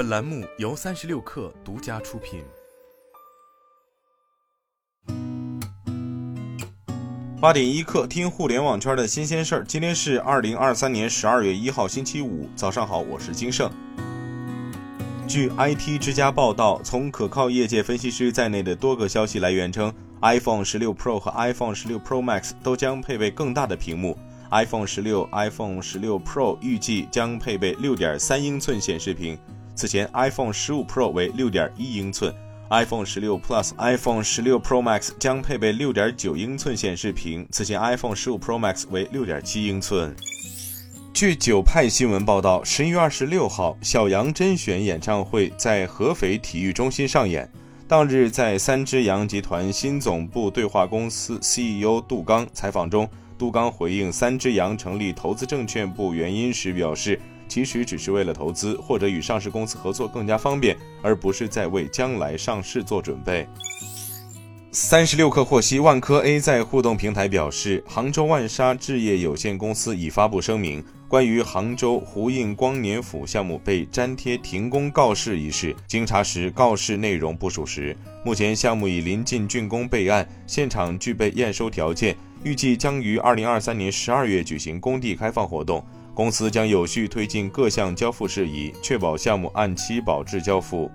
本栏目由三十六氪独家出品。八点一刻，听互联网圈的新鲜事儿。今天是二零二三年十二月一号，星期五，早上好，我是金盛。据 IT 之家报道，从可靠业界分析师在内的多个消息来源称，iPhone 十六 Pro 和 iPhone 十六 Pro Max 都将配备更大的屏幕。iPhone 十六、iPhone 十六 Pro 预计将配备六点三英寸显示屏。此前，iPhone 十五 Pro 为六点一英寸，iPhone 十六 Plus、iPhone 十六 Pro Max 将配备六点九英寸显示屏。此前，iPhone 十五 Pro Max 为六点七英寸。据九派新闻报道，十一月二十六号，小羊甄选演唱会在合肥体育中心上演。当日，在三只羊集团新总部对话公司 CEO 杜刚采访中。杜刚回应三只羊成立投资证券部原因时表示，其实只是为了投资或者与上市公司合作更加方便，而不是在为将来上市做准备。三十六氪获悉，万科 A 在互动平台表示，杭州万沙置业有限公司已发布声明，关于杭州湖印光年府项目被粘贴停工告示一事，经查实告示内容不属实。目前项目已临近竣工备案，现场具备验收条件。预计将于二零二三年十二月举行工地开放活动，公司将有序推进各项交付事宜，确保项目按期保质交付。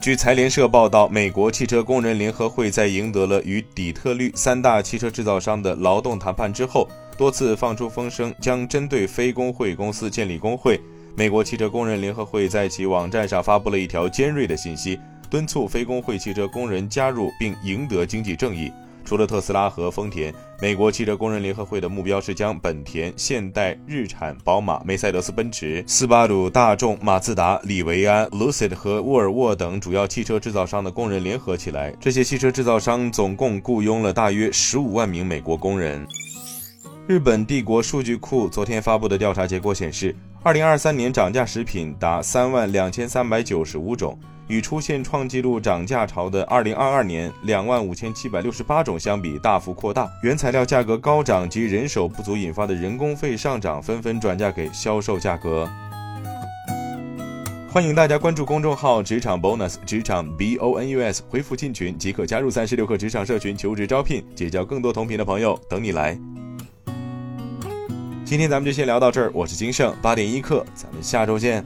据财联社报道，美国汽车工人联合会在赢得了与底特律三大汽车制造商的劳动谈判之后，多次放出风声，将针对非工会公司建立工会。美国汽车工人联合会在其网站上发布了一条尖锐的信息，敦促非工会汽车工人加入并赢得经济正义。除了特斯拉和丰田，美国汽车工人联合会的目标是将本田、现代、日产、宝马、梅赛德斯奔驰、斯巴鲁、大众、马自达、李维安、Lucid 和沃尔沃等主要汽车制造商的工人联合起来。这些汽车制造商总共雇佣了大约十五万名美国工人。日本帝国数据库昨天发布的调查结果显示，二零二三年涨价食品达三万两千三百九十五种。与出现创纪录涨价潮的2022年两万五千七百六十八种相比，大幅扩大。原材料价格高涨及人手不足引发的人工费上涨，纷纷转嫁给销售价格。欢迎大家关注公众号“职场 bonus”，职场 B O N U S，回复进群即可加入三十六氪职场社群，求职招聘，结交更多同频的朋友，等你来。今天咱们就先聊到这儿，我是金盛，八点一刻，咱们下周见。